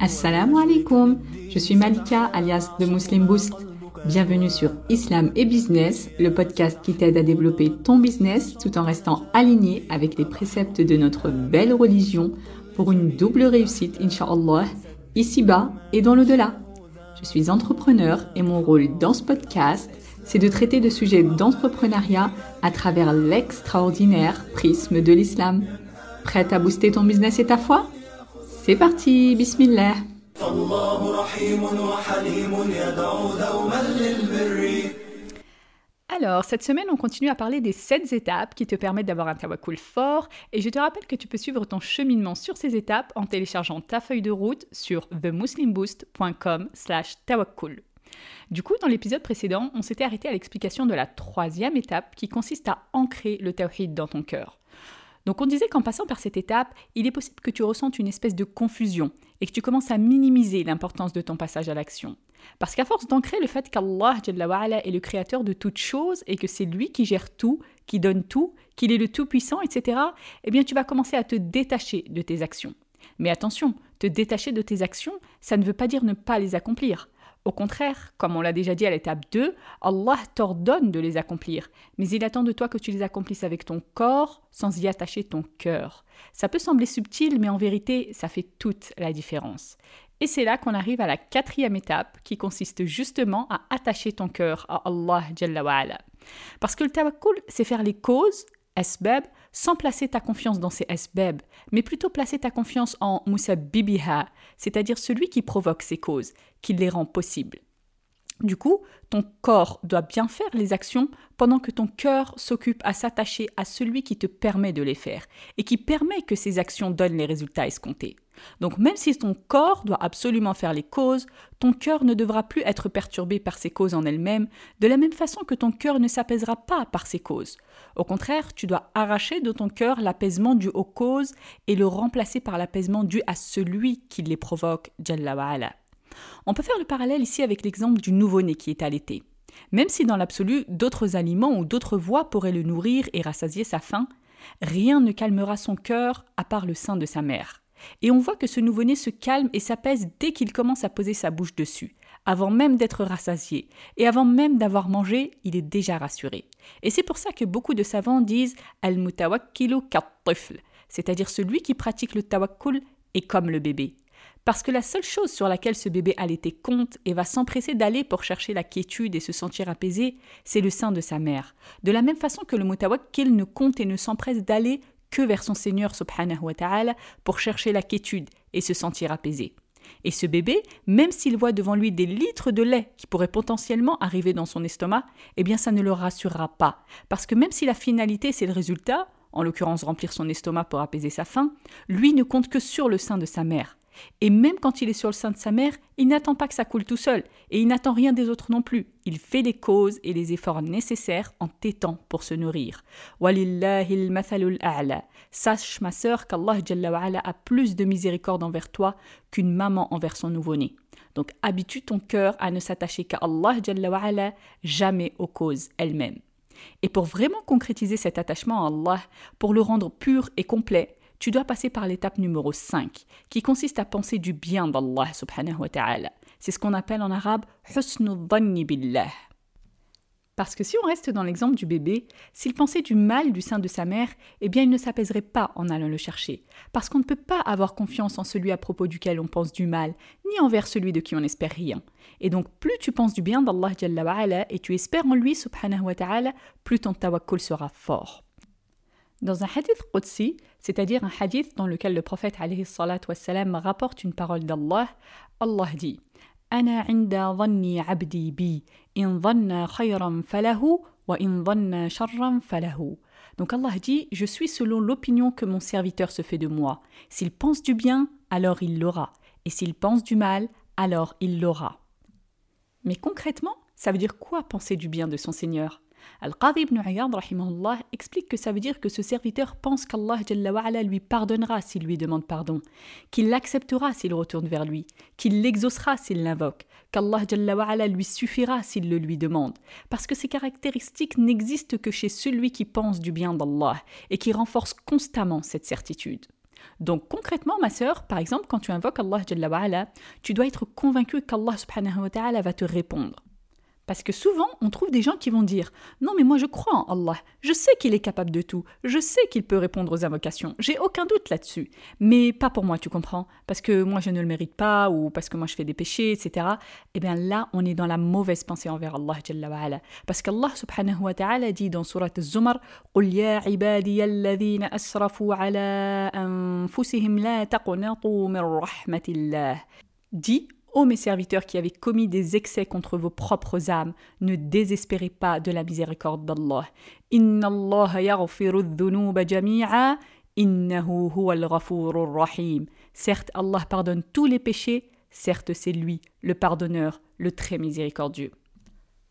Assalamu alaikum, je suis Malika alias The Muslim Boost. Bienvenue sur Islam et Business, le podcast qui t'aide à développer ton business tout en restant aligné avec les préceptes de notre belle religion pour une double réussite, inshallah, ici-bas et dans l'au-delà. Je suis entrepreneur et mon rôle dans ce podcast, c'est de traiter de sujets d'entrepreneuriat à travers l'extraordinaire prisme de l'islam. Prête à booster ton business et ta foi? C'est parti, bismillah alors, cette semaine, on continue à parler des 7 étapes qui te permettent d'avoir un tawakkul fort. Et je te rappelle que tu peux suivre ton cheminement sur ces étapes en téléchargeant ta feuille de route sur themuslimboost.com slash tawakkul. Du coup, dans l'épisode précédent, on s'était arrêté à l'explication de la troisième étape qui consiste à ancrer le tawhid dans ton cœur. Donc on disait qu'en passant par cette étape, il est possible que tu ressentes une espèce de confusion et que tu commences à minimiser l'importance de ton passage à l'action. Parce qu'à force d'ancrer le fait qu'Allah est le créateur de toutes choses et que c'est lui qui gère tout, qui donne tout, qu'il est le tout-puissant, etc., eh bien tu vas commencer à te détacher de tes actions. Mais attention, te détacher de tes actions, ça ne veut pas dire ne pas les accomplir. Au contraire, comme on l'a déjà dit à l'étape 2, Allah t'ordonne de les accomplir, mais il attend de toi que tu les accomplisses avec ton corps sans y attacher ton cœur. Ça peut sembler subtil, mais en vérité, ça fait toute la différence. Et c'est là qu'on arrive à la quatrième étape qui consiste justement à attacher ton cœur à Allah Parce que le tawakkul, c'est faire les causes, asbab, sans placer ta confiance dans ces asbab, mais plutôt placer ta confiance en Bibiha, c'est-à-dire celui qui provoque ces causes, qui les rend possibles. Du coup, ton corps doit bien faire les actions pendant que ton cœur s'occupe à s'attacher à celui qui te permet de les faire et qui permet que ces actions donnent les résultats escomptés. Donc même si ton corps doit absolument faire les causes, ton cœur ne devra plus être perturbé par ces causes en elles-mêmes, de la même façon que ton cœur ne s'apaisera pas par ces causes. Au contraire, tu dois arracher de ton cœur l'apaisement dû aux causes et le remplacer par l'apaisement dû à celui qui les provoque, Jalla On peut faire le parallèle ici avec l'exemple du nouveau-né qui est allaité. Même si dans l'absolu, d'autres aliments ou d'autres voies pourraient le nourrir et rassasier sa faim, rien ne calmera son cœur à part le sein de sa mère. Et on voit que ce nouveau-né se calme et s'apaise dès qu'il commence à poser sa bouche dessus, avant même d'être rassasié, et avant même d'avoir mangé, il est déjà rassuré. Et c'est pour ça que beaucoup de savants disent al-mutawakkilu c'est-à-dire celui qui pratique le tawakkul est comme le bébé. Parce que la seule chose sur laquelle ce bébé allaité compte et va s'empresser d'aller pour chercher la quiétude et se sentir apaisé, c'est le sein de sa mère. De la même façon que le mutawakkil ne compte et ne s'empresse d'aller que vers son Seigneur subhanahu wa pour chercher la quiétude et se sentir apaisé. Et ce bébé, même s'il voit devant lui des litres de lait qui pourraient potentiellement arriver dans son estomac, eh bien ça ne le rassurera pas. Parce que même si la finalité c'est le résultat, en l'occurrence remplir son estomac pour apaiser sa faim, lui ne compte que sur le sein de sa mère. Et même quand il est sur le sein de sa mère, il n'attend pas que ça coule tout seul, et il n'attend rien des autres non plus. Il fait les causes et les efforts nécessaires en tétant pour se nourrir. Sache, ma sœur, qu'Allah a plus de miséricorde envers toi qu'une maman envers son nouveau-né. Donc habitue ton cœur à ne s'attacher qu'à Allah jamais aux causes elles-mêmes. Et pour vraiment concrétiser cet attachement à Allah, pour le rendre pur et complet, tu dois passer par l'étape numéro 5, qui consiste à penser du bien d'Allah subhanahu wa ta'ala. C'est ce qu'on appelle en arabe dhanni billah. Parce que si on reste dans l'exemple du bébé, s'il pensait du mal du sein de sa mère, eh bien il ne s'apaiserait pas en allant le chercher. Parce qu'on ne peut pas avoir confiance en celui à propos duquel on pense du mal, ni envers celui de qui on n'espère rien. Et donc plus tu penses du bien d'Allah et tu espères en lui subhanahu wa ta'ala, plus ton tawakkul sera fort. Dans un hadith Qudsi, c'est-à-dire un hadith dans lequel le prophète wassalam, rapporte une parole d'Allah, Allah dit Ana inda dhanni abdi bi, in dhanna khayran falahu, wa in dhanna sharran falahu. Donc Allah dit Je suis selon l'opinion que mon serviteur se fait de moi. S'il pense du bien, alors il l'aura. Et s'il pense du mal, alors il l'aura. Mais concrètement, ça veut dire quoi penser du bien de son Seigneur? Al-Qadi ibn Ayyad explique que ça veut dire que ce serviteur pense qu'Allah lui pardonnera s'il lui demande pardon, qu'il l'acceptera s'il retourne vers lui, qu'il l'exaucera s'il l'invoque, qu'Allah lui suffira s'il le lui demande, parce que ces caractéristiques n'existent que chez celui qui pense du bien d'Allah et qui renforce constamment cette certitude. Donc concrètement, ma sœur, par exemple, quand tu invoques Allah, tu dois être convaincu qu'Allah va te répondre. Parce que souvent, on trouve des gens qui vont dire Non, mais moi je crois en Allah, je sais qu'il est capable de tout, je sais qu'il peut répondre aux invocations, j'ai aucun doute là-dessus. Mais pas pour moi, tu comprends Parce que moi je ne le mérite pas, ou parce que moi je fais des péchés, etc. Eh bien là, on est dans la mauvaise pensée envers Allah. Parce qu'Allah subhanahu wa ta'ala dit dans Surat Az-Zumar قُلْ يَا عِبَادِيَ الَّذِينَ أَسْرَفُوا عَلَىٰ أَنفُسِهِمْ لَا تَقْنَطُوا مِنْ رَحْمَةِ اللَّهِ Dis Ô mes serviteurs qui avez commis des excès contre vos propres âmes, ne désespérez pas de la miséricorde d'Allah. Inna Allah jami'a, innahu rahim. Certes, Allah pardonne tous les péchés, certes c'est lui, le pardonneur, le très miséricordieux.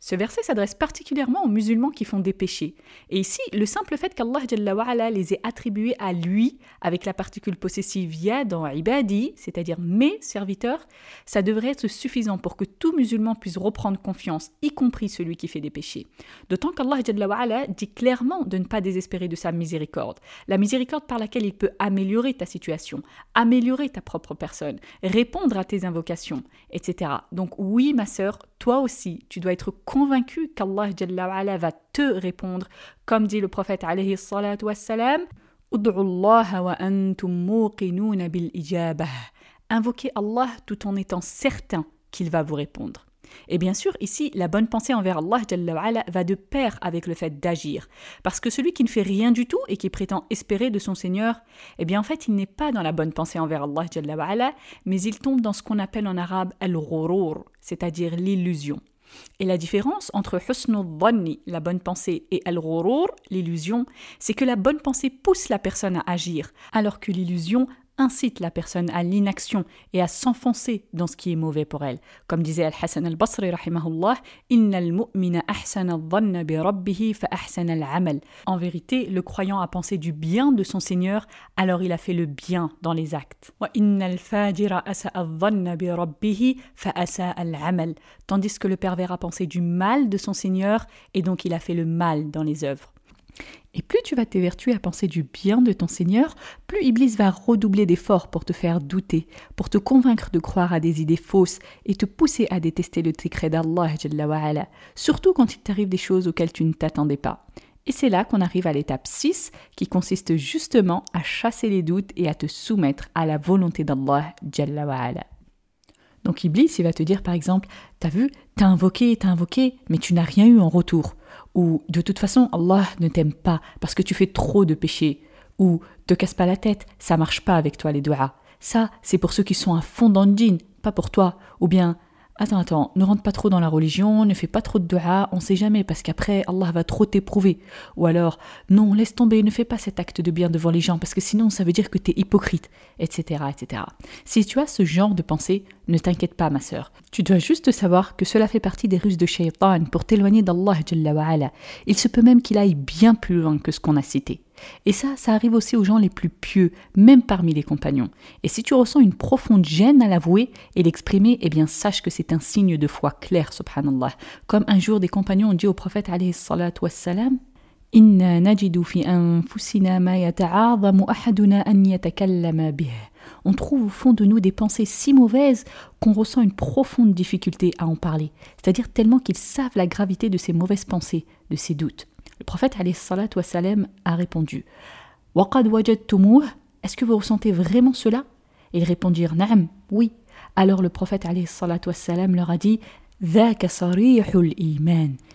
Ce verset s'adresse particulièrement aux musulmans qui font des péchés. Et ici, le simple fait qu'Allah les ait attribués à lui, avec la particule possessive ya dans ibadi, c'est-à-dire mes serviteurs, ça devrait être suffisant pour que tout musulman puisse reprendre confiance, y compris celui qui fait des péchés. D'autant qu'Allah dit clairement de ne pas désespérer de sa miséricorde, la miséricorde par laquelle il peut améliorer ta situation, améliorer ta propre personne, répondre à tes invocations, etc. Donc oui, ma sœur, toi aussi, tu dois être convaincu qu'Allah va te répondre, comme dit le prophète alayhi salatu wassalam, Invoquez Allah tout en étant certain qu'il va vous répondre. Et bien sûr, ici, la bonne pensée envers Allah va de pair avec le fait d'agir. Parce que celui qui ne fait rien du tout et qui prétend espérer de son Seigneur, eh bien en fait, il n'est pas dans la bonne pensée envers Allah, mais il tombe dans ce qu'on appelle en arabe al-ghurur, c'est-à-dire l'illusion. Et la différence entre husnul la bonne pensée, et al-ghurur, l'illusion, c'est que la bonne pensée pousse la personne à agir, alors que l'illusion incite la personne à l'inaction et à s'enfoncer dans ce qui est mauvais pour elle. Comme disait Al-Hassan al-Basri, En vérité, le croyant a pensé du bien de son Seigneur, alors il a fait le bien dans les actes. Tandis que le pervers a pensé du mal de son Seigneur, et donc il a fait le mal dans les œuvres. Et plus tu vas t'évertuer à penser du bien de ton Seigneur, plus Iblis va redoubler d'efforts pour te faire douter, pour te convaincre de croire à des idées fausses et te pousser à détester le décret d'Allah, surtout quand il t'arrive des choses auxquelles tu ne t'attendais pas. Et c'est là qu'on arrive à l'étape 6 qui consiste justement à chasser les doutes et à te soumettre à la volonté d'Allah. Donc Iblis, il va te dire par exemple, t'as vu, t'as invoqué, t'as invoqué, mais tu n'as rien eu en retour ou de toute façon Allah ne t'aime pas parce que tu fais trop de péchés, ou te casse pas la tête, ça marche pas avec toi les doigts. Ça, c'est pour ceux qui sont à fond dans le djinn, pas pour toi. Ou bien Attends, attends, ne rentre pas trop dans la religion, ne fais pas trop de dua, on sait jamais, parce qu'après, Allah va trop t'éprouver. Ou alors, non, laisse tomber, ne fais pas cet acte de bien devant les gens, parce que sinon, ça veut dire que tu es hypocrite, etc., etc. Si tu as ce genre de pensée, ne t'inquiète pas, ma sœur. Tu dois juste savoir que cela fait partie des ruses de Shaitan pour t'éloigner d'Allah. Il se peut même qu'il aille bien plus loin que ce qu'on a cité. Et ça, ça arrive aussi aux gens les plus pieux, même parmi les compagnons. Et si tu ressens une profonde gêne à l'avouer et l'exprimer, eh bien sache que c'est un signe de foi clair, subhanallah. Comme un jour des compagnons ont dit au prophète alayhi salatu wassalam, on trouve au fond de nous des pensées si mauvaises qu'on ressent une profonde difficulté à en parler, c'est-à-dire tellement qu'ils savent la gravité de ces mauvaises pensées, de ces doutes. Le prophète a répondu Est-ce que vous ressentez vraiment cela? Ils répondirent Naam, oui. Alors le prophète leur a dit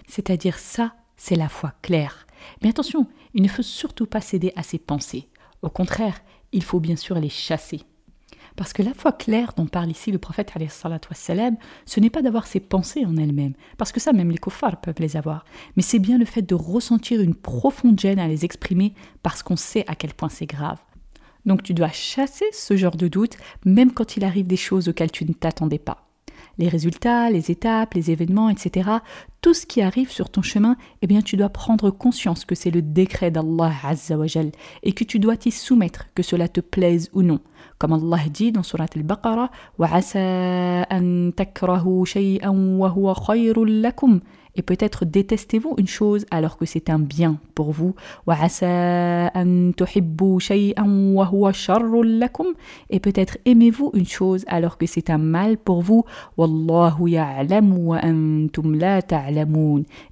C'est-à-dire ça, c'est la foi claire. Mais attention, il ne faut surtout pas céder à ces pensées. Au contraire, il faut bien sûr les chasser. Parce que la foi claire dont parle ici le prophète, ce n'est pas d'avoir ses pensées en elles-mêmes, parce que ça, même les kuffars peuvent les avoir, mais c'est bien le fait de ressentir une profonde gêne à les exprimer parce qu'on sait à quel point c'est grave. Donc tu dois chasser ce genre de doute, même quand il arrive des choses auxquelles tu ne t'attendais pas les résultats, les étapes, les événements, etc., tout ce qui arrive sur ton chemin, eh bien tu dois prendre conscience que c'est le décret d'Allah Azzawajal et que tu dois t'y soumettre, que cela te plaise ou non. Comme Allah dit dans Surat al-Baqarah, وَعَسَىٰ أَن تَكْرَهُ شَيْئًا وَهُوَ خَيْرٌ لَكُمْ et peut-être détestez-vous une chose alors que c'est un bien pour vous. Et peut-être aimez-vous une chose alors que c'est un mal pour vous.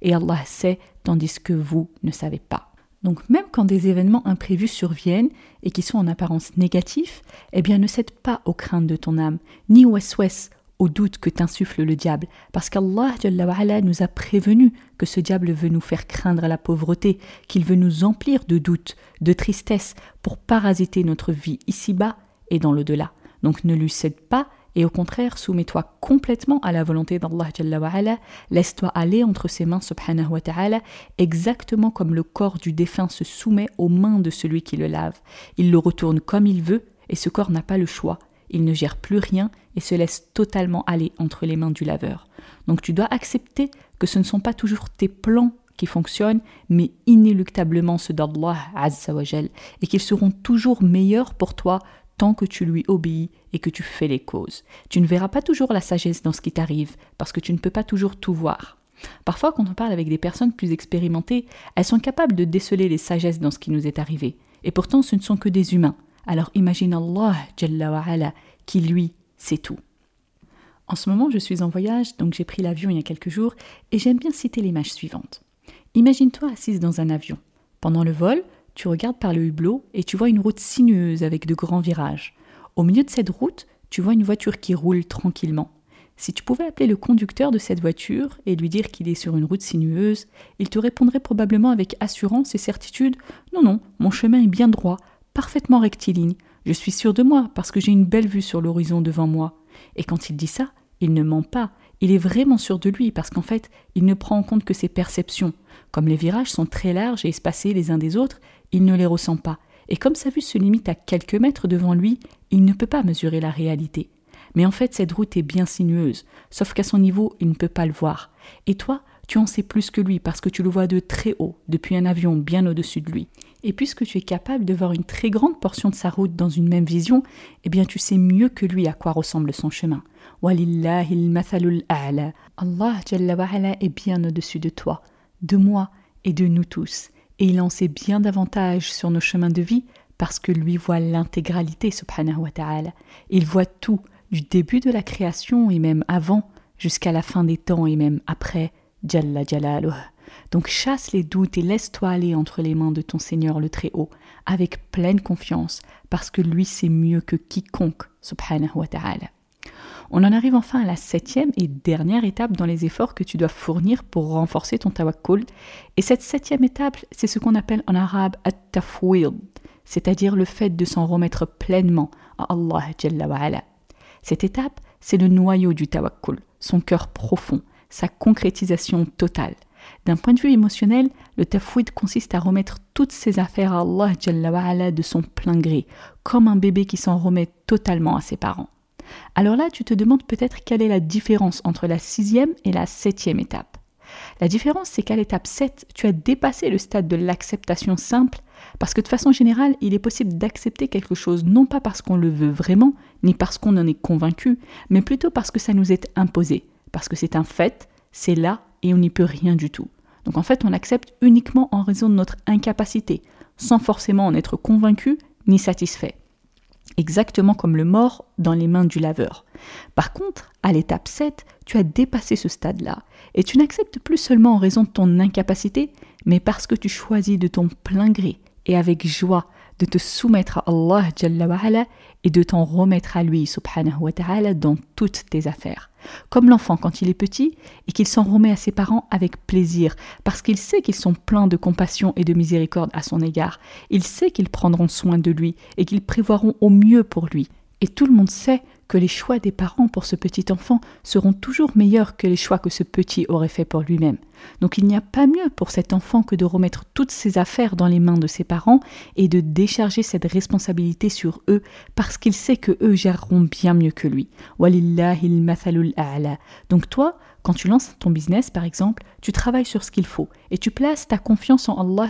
Et Allah sait tandis que vous ne savez pas. Donc même quand des événements imprévus surviennent et qui sont en apparence négatifs, eh bien ne cède pas aux craintes de ton âme, ni SOS, au doute que t'insuffle le diable, parce qu'Allah nous a prévenu que ce diable veut nous faire craindre la pauvreté, qu'il veut nous emplir de doutes, de tristesse, pour parasiter notre vie ici-bas et dans l'au-delà. Donc ne lui cède pas et au contraire soumets-toi complètement à la volonté d'Allah laisse-toi aller entre ses mains subhanahu wa ta'ala, exactement comme le corps du défunt se soumet aux mains de celui qui le lave. Il le retourne comme il veut et ce corps n'a pas le choix il ne gère plus rien et se laisse totalement aller entre les mains du laveur. Donc tu dois accepter que ce ne sont pas toujours tes plans qui fonctionnent, mais inéluctablement ceux d'Allah Azzawajal, et qu'ils seront toujours meilleurs pour toi tant que tu lui obéis et que tu fais les causes. Tu ne verras pas toujours la sagesse dans ce qui t'arrive, parce que tu ne peux pas toujours tout voir. Parfois, quand on parle avec des personnes plus expérimentées, elles sont capables de déceler les sagesses dans ce qui nous est arrivé. Et pourtant, ce ne sont que des humains. Alors imagine Allah Jalla qui lui sait tout. En ce moment, je suis en voyage, donc j'ai pris l'avion il y a quelques jours, et j'aime bien citer l'image suivante. Imagine-toi assise dans un avion. Pendant le vol, tu regardes par le hublot et tu vois une route sinueuse avec de grands virages. Au milieu de cette route, tu vois une voiture qui roule tranquillement. Si tu pouvais appeler le conducteur de cette voiture et lui dire qu'il est sur une route sinueuse, il te répondrait probablement avec assurance et certitude Non, non, mon chemin est bien droit, parfaitement rectiligne. Je suis sûr de moi parce que j'ai une belle vue sur l'horizon devant moi. Et quand il dit ça, il ne ment pas. Il est vraiment sûr de lui parce qu'en fait, il ne prend en compte que ses perceptions. Comme les virages sont très larges et espacés les uns des autres, il ne les ressent pas. Et comme sa vue se limite à quelques mètres devant lui, il ne peut pas mesurer la réalité. Mais en fait, cette route est bien sinueuse, sauf qu'à son niveau, il ne peut pas le voir. Et toi, tu en sais plus que lui parce que tu le vois de très haut, depuis un avion bien au-dessus de lui. Et puisque tu es capable de voir une très grande portion de sa route dans une même vision, eh bien tu sais mieux que lui à quoi ressemble son chemin. Allah est bien au-dessus de toi, de moi et de nous tous. Et il en sait bien davantage sur nos chemins de vie parce que lui voit l'intégralité, subhanahu wa ta'ala. Il voit tout, du début de la création et même avant, jusqu'à la fin des temps et même après, Jalla Jalaluh. Donc chasse les doutes et laisse-toi aller entre les mains de ton Seigneur le Très-Haut, avec pleine confiance, parce que lui sait mieux que quiconque, subhanahu wa ta'ala. On en arrive enfin à la septième et dernière étape dans les efforts que tu dois fournir pour renforcer ton tawakkul. Et cette septième étape, c'est ce qu'on appelle en arabe at-tafwid, c'est-à-dire le fait de s'en remettre pleinement à Allah Jalla ala. Cette étape, c'est le noyau du tawakkul, son cœur profond, sa concrétisation totale. D'un point de vue émotionnel, le tafwid consiste à remettre toutes ses affaires à Allah de son plein gré, comme un bébé qui s'en remet totalement à ses parents. Alors là, tu te demandes peut-être quelle est la différence entre la sixième et la septième étape. La différence, c'est qu'à l'étape 7, tu as dépassé le stade de l'acceptation simple, parce que de façon générale, il est possible d'accepter quelque chose non pas parce qu'on le veut vraiment, ni parce qu'on en est convaincu, mais plutôt parce que ça nous est imposé, parce que c'est un fait, c'est là et on n'y peut rien du tout. Donc en fait, on accepte uniquement en raison de notre incapacité, sans forcément en être convaincu ni satisfait. Exactement comme le mort dans les mains du laveur. Par contre, à l'étape 7, tu as dépassé ce stade-là, et tu n'acceptes plus seulement en raison de ton incapacité, mais parce que tu choisis de ton plein gré et avec joie de te soumettre à Allah Jalla et de t'en remettre à lui subhanahu wa ta'ala dans toutes tes affaires. Comme l'enfant quand il est petit et qu'il s'en remet à ses parents avec plaisir, parce qu'il sait qu'ils sont pleins de compassion et de miséricorde à son égard. Il sait qu'ils prendront soin de lui et qu'ils prévoiront au mieux pour lui. Et tout le monde sait que les choix des parents pour ce petit enfant seront toujours meilleurs que les choix que ce petit aurait fait pour lui-même. Donc il n'y a pas mieux pour cet enfant que de remettre toutes ses affaires dans les mains de ses parents et de décharger cette responsabilité sur eux parce qu'il sait que eux géreront bien mieux que lui. Donc toi, quand tu lances ton business, par exemple, tu travailles sur ce qu'il faut et tu places ta confiance en Allah.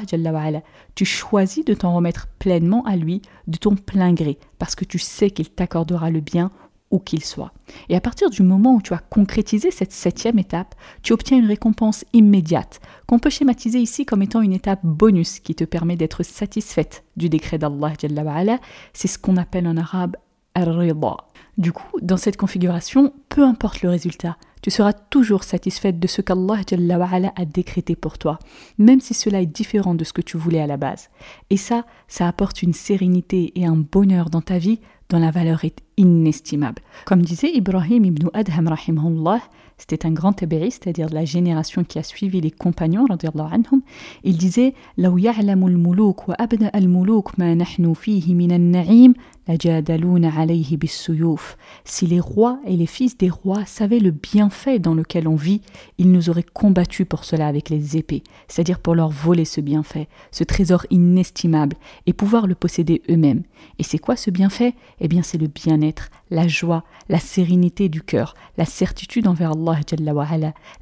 Tu choisis de t'en remettre pleinement à lui de ton plein gré parce que tu sais qu'il t'accordera le bien qu'il soit. Et à partir du moment où tu as concrétisé cette septième étape, tu obtiens une récompense immédiate, qu'on peut schématiser ici comme étant une étape bonus qui te permet d'être satisfaite du décret d'Allah. C'est ce qu'on appelle en arabe al-rida. Du coup, dans cette configuration, peu importe le résultat, tu seras toujours satisfaite de ce qu'Allah a décrété pour toi, même si cela est différent de ce que tu voulais à la base. Et ça, ça apporte une sérénité et un bonheur dans ta vie dont la valeur est inestimable. Comme disait Ibrahim ibn Adham rahimahullah, c'était un grand tabi'i, c'est-à-dire de la génération qui a suivi les compagnons, il disait si les rois et les fils des rois savaient le bienfait dans lequel on vit, ils nous auraient combattus pour cela avec les épées, c'est-à-dire pour leur voler ce bienfait, ce trésor inestimable, et pouvoir le posséder eux-mêmes. Et c'est quoi ce bienfait? Eh bien c'est le bien-être, la joie, la sérénité du cœur, la certitude envers Allah,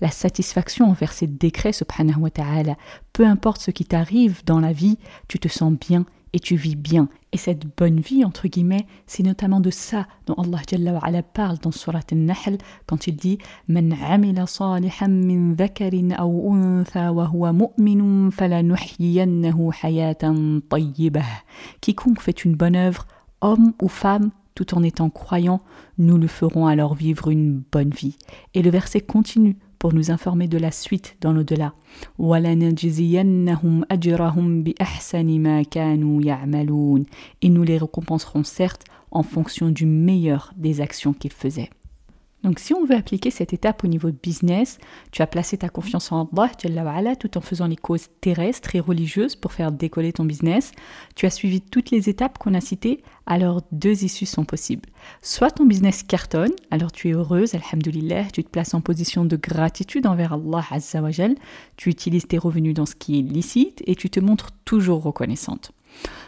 la satisfaction envers ses décrets subhanahu wa ta'ala. Peu importe ce qui t'arrive dans la vie, tu te sens bien et tu vis bien. Et cette bonne vie, entre guillemets, c'est notamment de ça dont Allah Jalla ala parle dans Surat Al-Nahl quand il dit Man amila salihan min dhakarin aw untha wa huwa mu'minun falanuhyiyannahu hayatan tayyibah. Quiconque fait une bonne œuvre, homme ou femme, tout en étant croyant, nous le ferons alors vivre une bonne vie. Et le verset continue pour nous informer de la suite dans l'au-delà. Et nous les récompenserons certes en fonction du meilleur des actions qu'ils faisaient. Donc si on veut appliquer cette étape au niveau de business, tu as placé ta confiance en Allah tout en faisant les causes terrestres et religieuses pour faire décoller ton business. Tu as suivi toutes les étapes qu'on a citées, alors deux issues sont possibles. Soit ton business cartonne, alors tu es heureuse, alhamdulillah, tu te places en position de gratitude envers Allah Azzawajal, tu utilises tes revenus dans ce qui est licite et tu te montres toujours reconnaissante.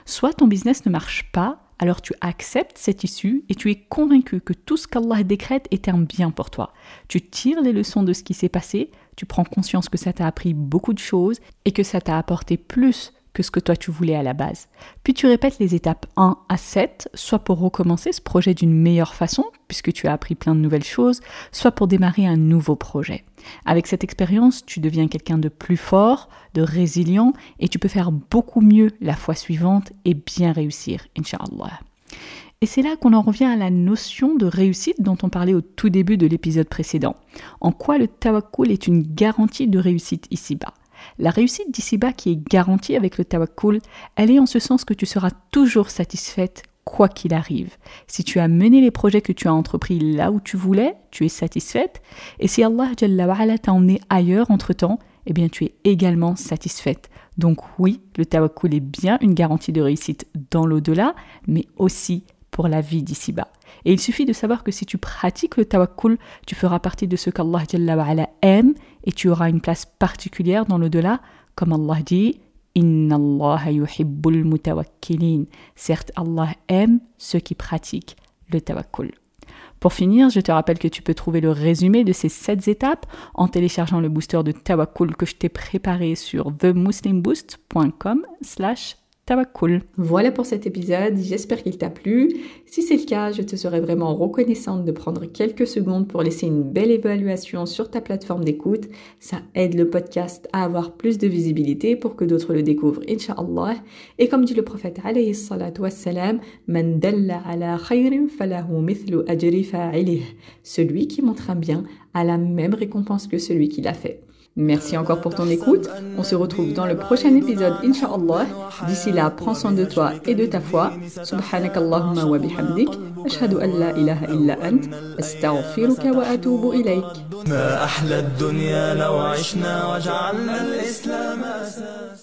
Soit ton business ne marche pas, alors tu acceptes cette issue et tu es convaincu que tout ce qu'Allah décrète est un bien pour toi. Tu tires les leçons de ce qui s'est passé, tu prends conscience que ça t'a appris beaucoup de choses et que ça t'a apporté plus que ce que toi tu voulais à la base. Puis tu répètes les étapes 1 à 7, soit pour recommencer ce projet d'une meilleure façon, puisque tu as appris plein de nouvelles choses, soit pour démarrer un nouveau projet. Avec cette expérience, tu deviens quelqu'un de plus fort, de résilient, et tu peux faire beaucoup mieux la fois suivante et bien réussir, inshallah. Et c'est là qu'on en revient à la notion de réussite dont on parlait au tout début de l'épisode précédent. En quoi le tawakkul est une garantie de réussite ici-bas? La réussite d'ici-bas qui est garantie avec le tawakkul, elle est en ce sens que tu seras toujours satisfaite quoi qu'il arrive. Si tu as mené les projets que tu as entrepris là où tu voulais, tu es satisfaite. Et si Allah t'a emmené ailleurs entre-temps, eh bien tu es également satisfaite. Donc oui, le tawakkul est bien une garantie de réussite dans l'au-delà, mais aussi pour la vie d'ici-bas. Et il suffit de savoir que si tu pratiques le tawakkul, tu feras partie de ce qu'Allah aime et tu auras une place particulière dans l'au-delà, comme Allah dit Inna Allah yuhibbul mutawakkilin. Certes, Allah aime ceux qui pratiquent le tawakkul. Pour finir, je te rappelle que tu peux trouver le résumé de ces 7 étapes en téléchargeant le booster de Tawakkul que je t'ai préparé sur themuslimboost.com slash voilà pour cet épisode, j'espère qu'il t'a plu. Si c'est le cas, je te serais vraiment reconnaissante de prendre quelques secondes pour laisser une belle évaluation sur ta plateforme d'écoute. Ça aide le podcast à avoir plus de visibilité pour que d'autres le découvrent, inshallah. Et comme dit le prophète ala falahu mithlu ajri Celui qui montre un bien a la même récompense que celui qui l'a fait. Merci encore pour ton écoute. On se retrouve dans le prochain épisode, Inch'Allah. D'ici là, prends soin de toi et de ta foi. Subhanak Allahumma wa bihamdik. أشهد أن لا إله إلا أنت أستغفرك وأتوب إليك ما أحلى الدنيا لو عشنا وجعلنا الإسلام أساس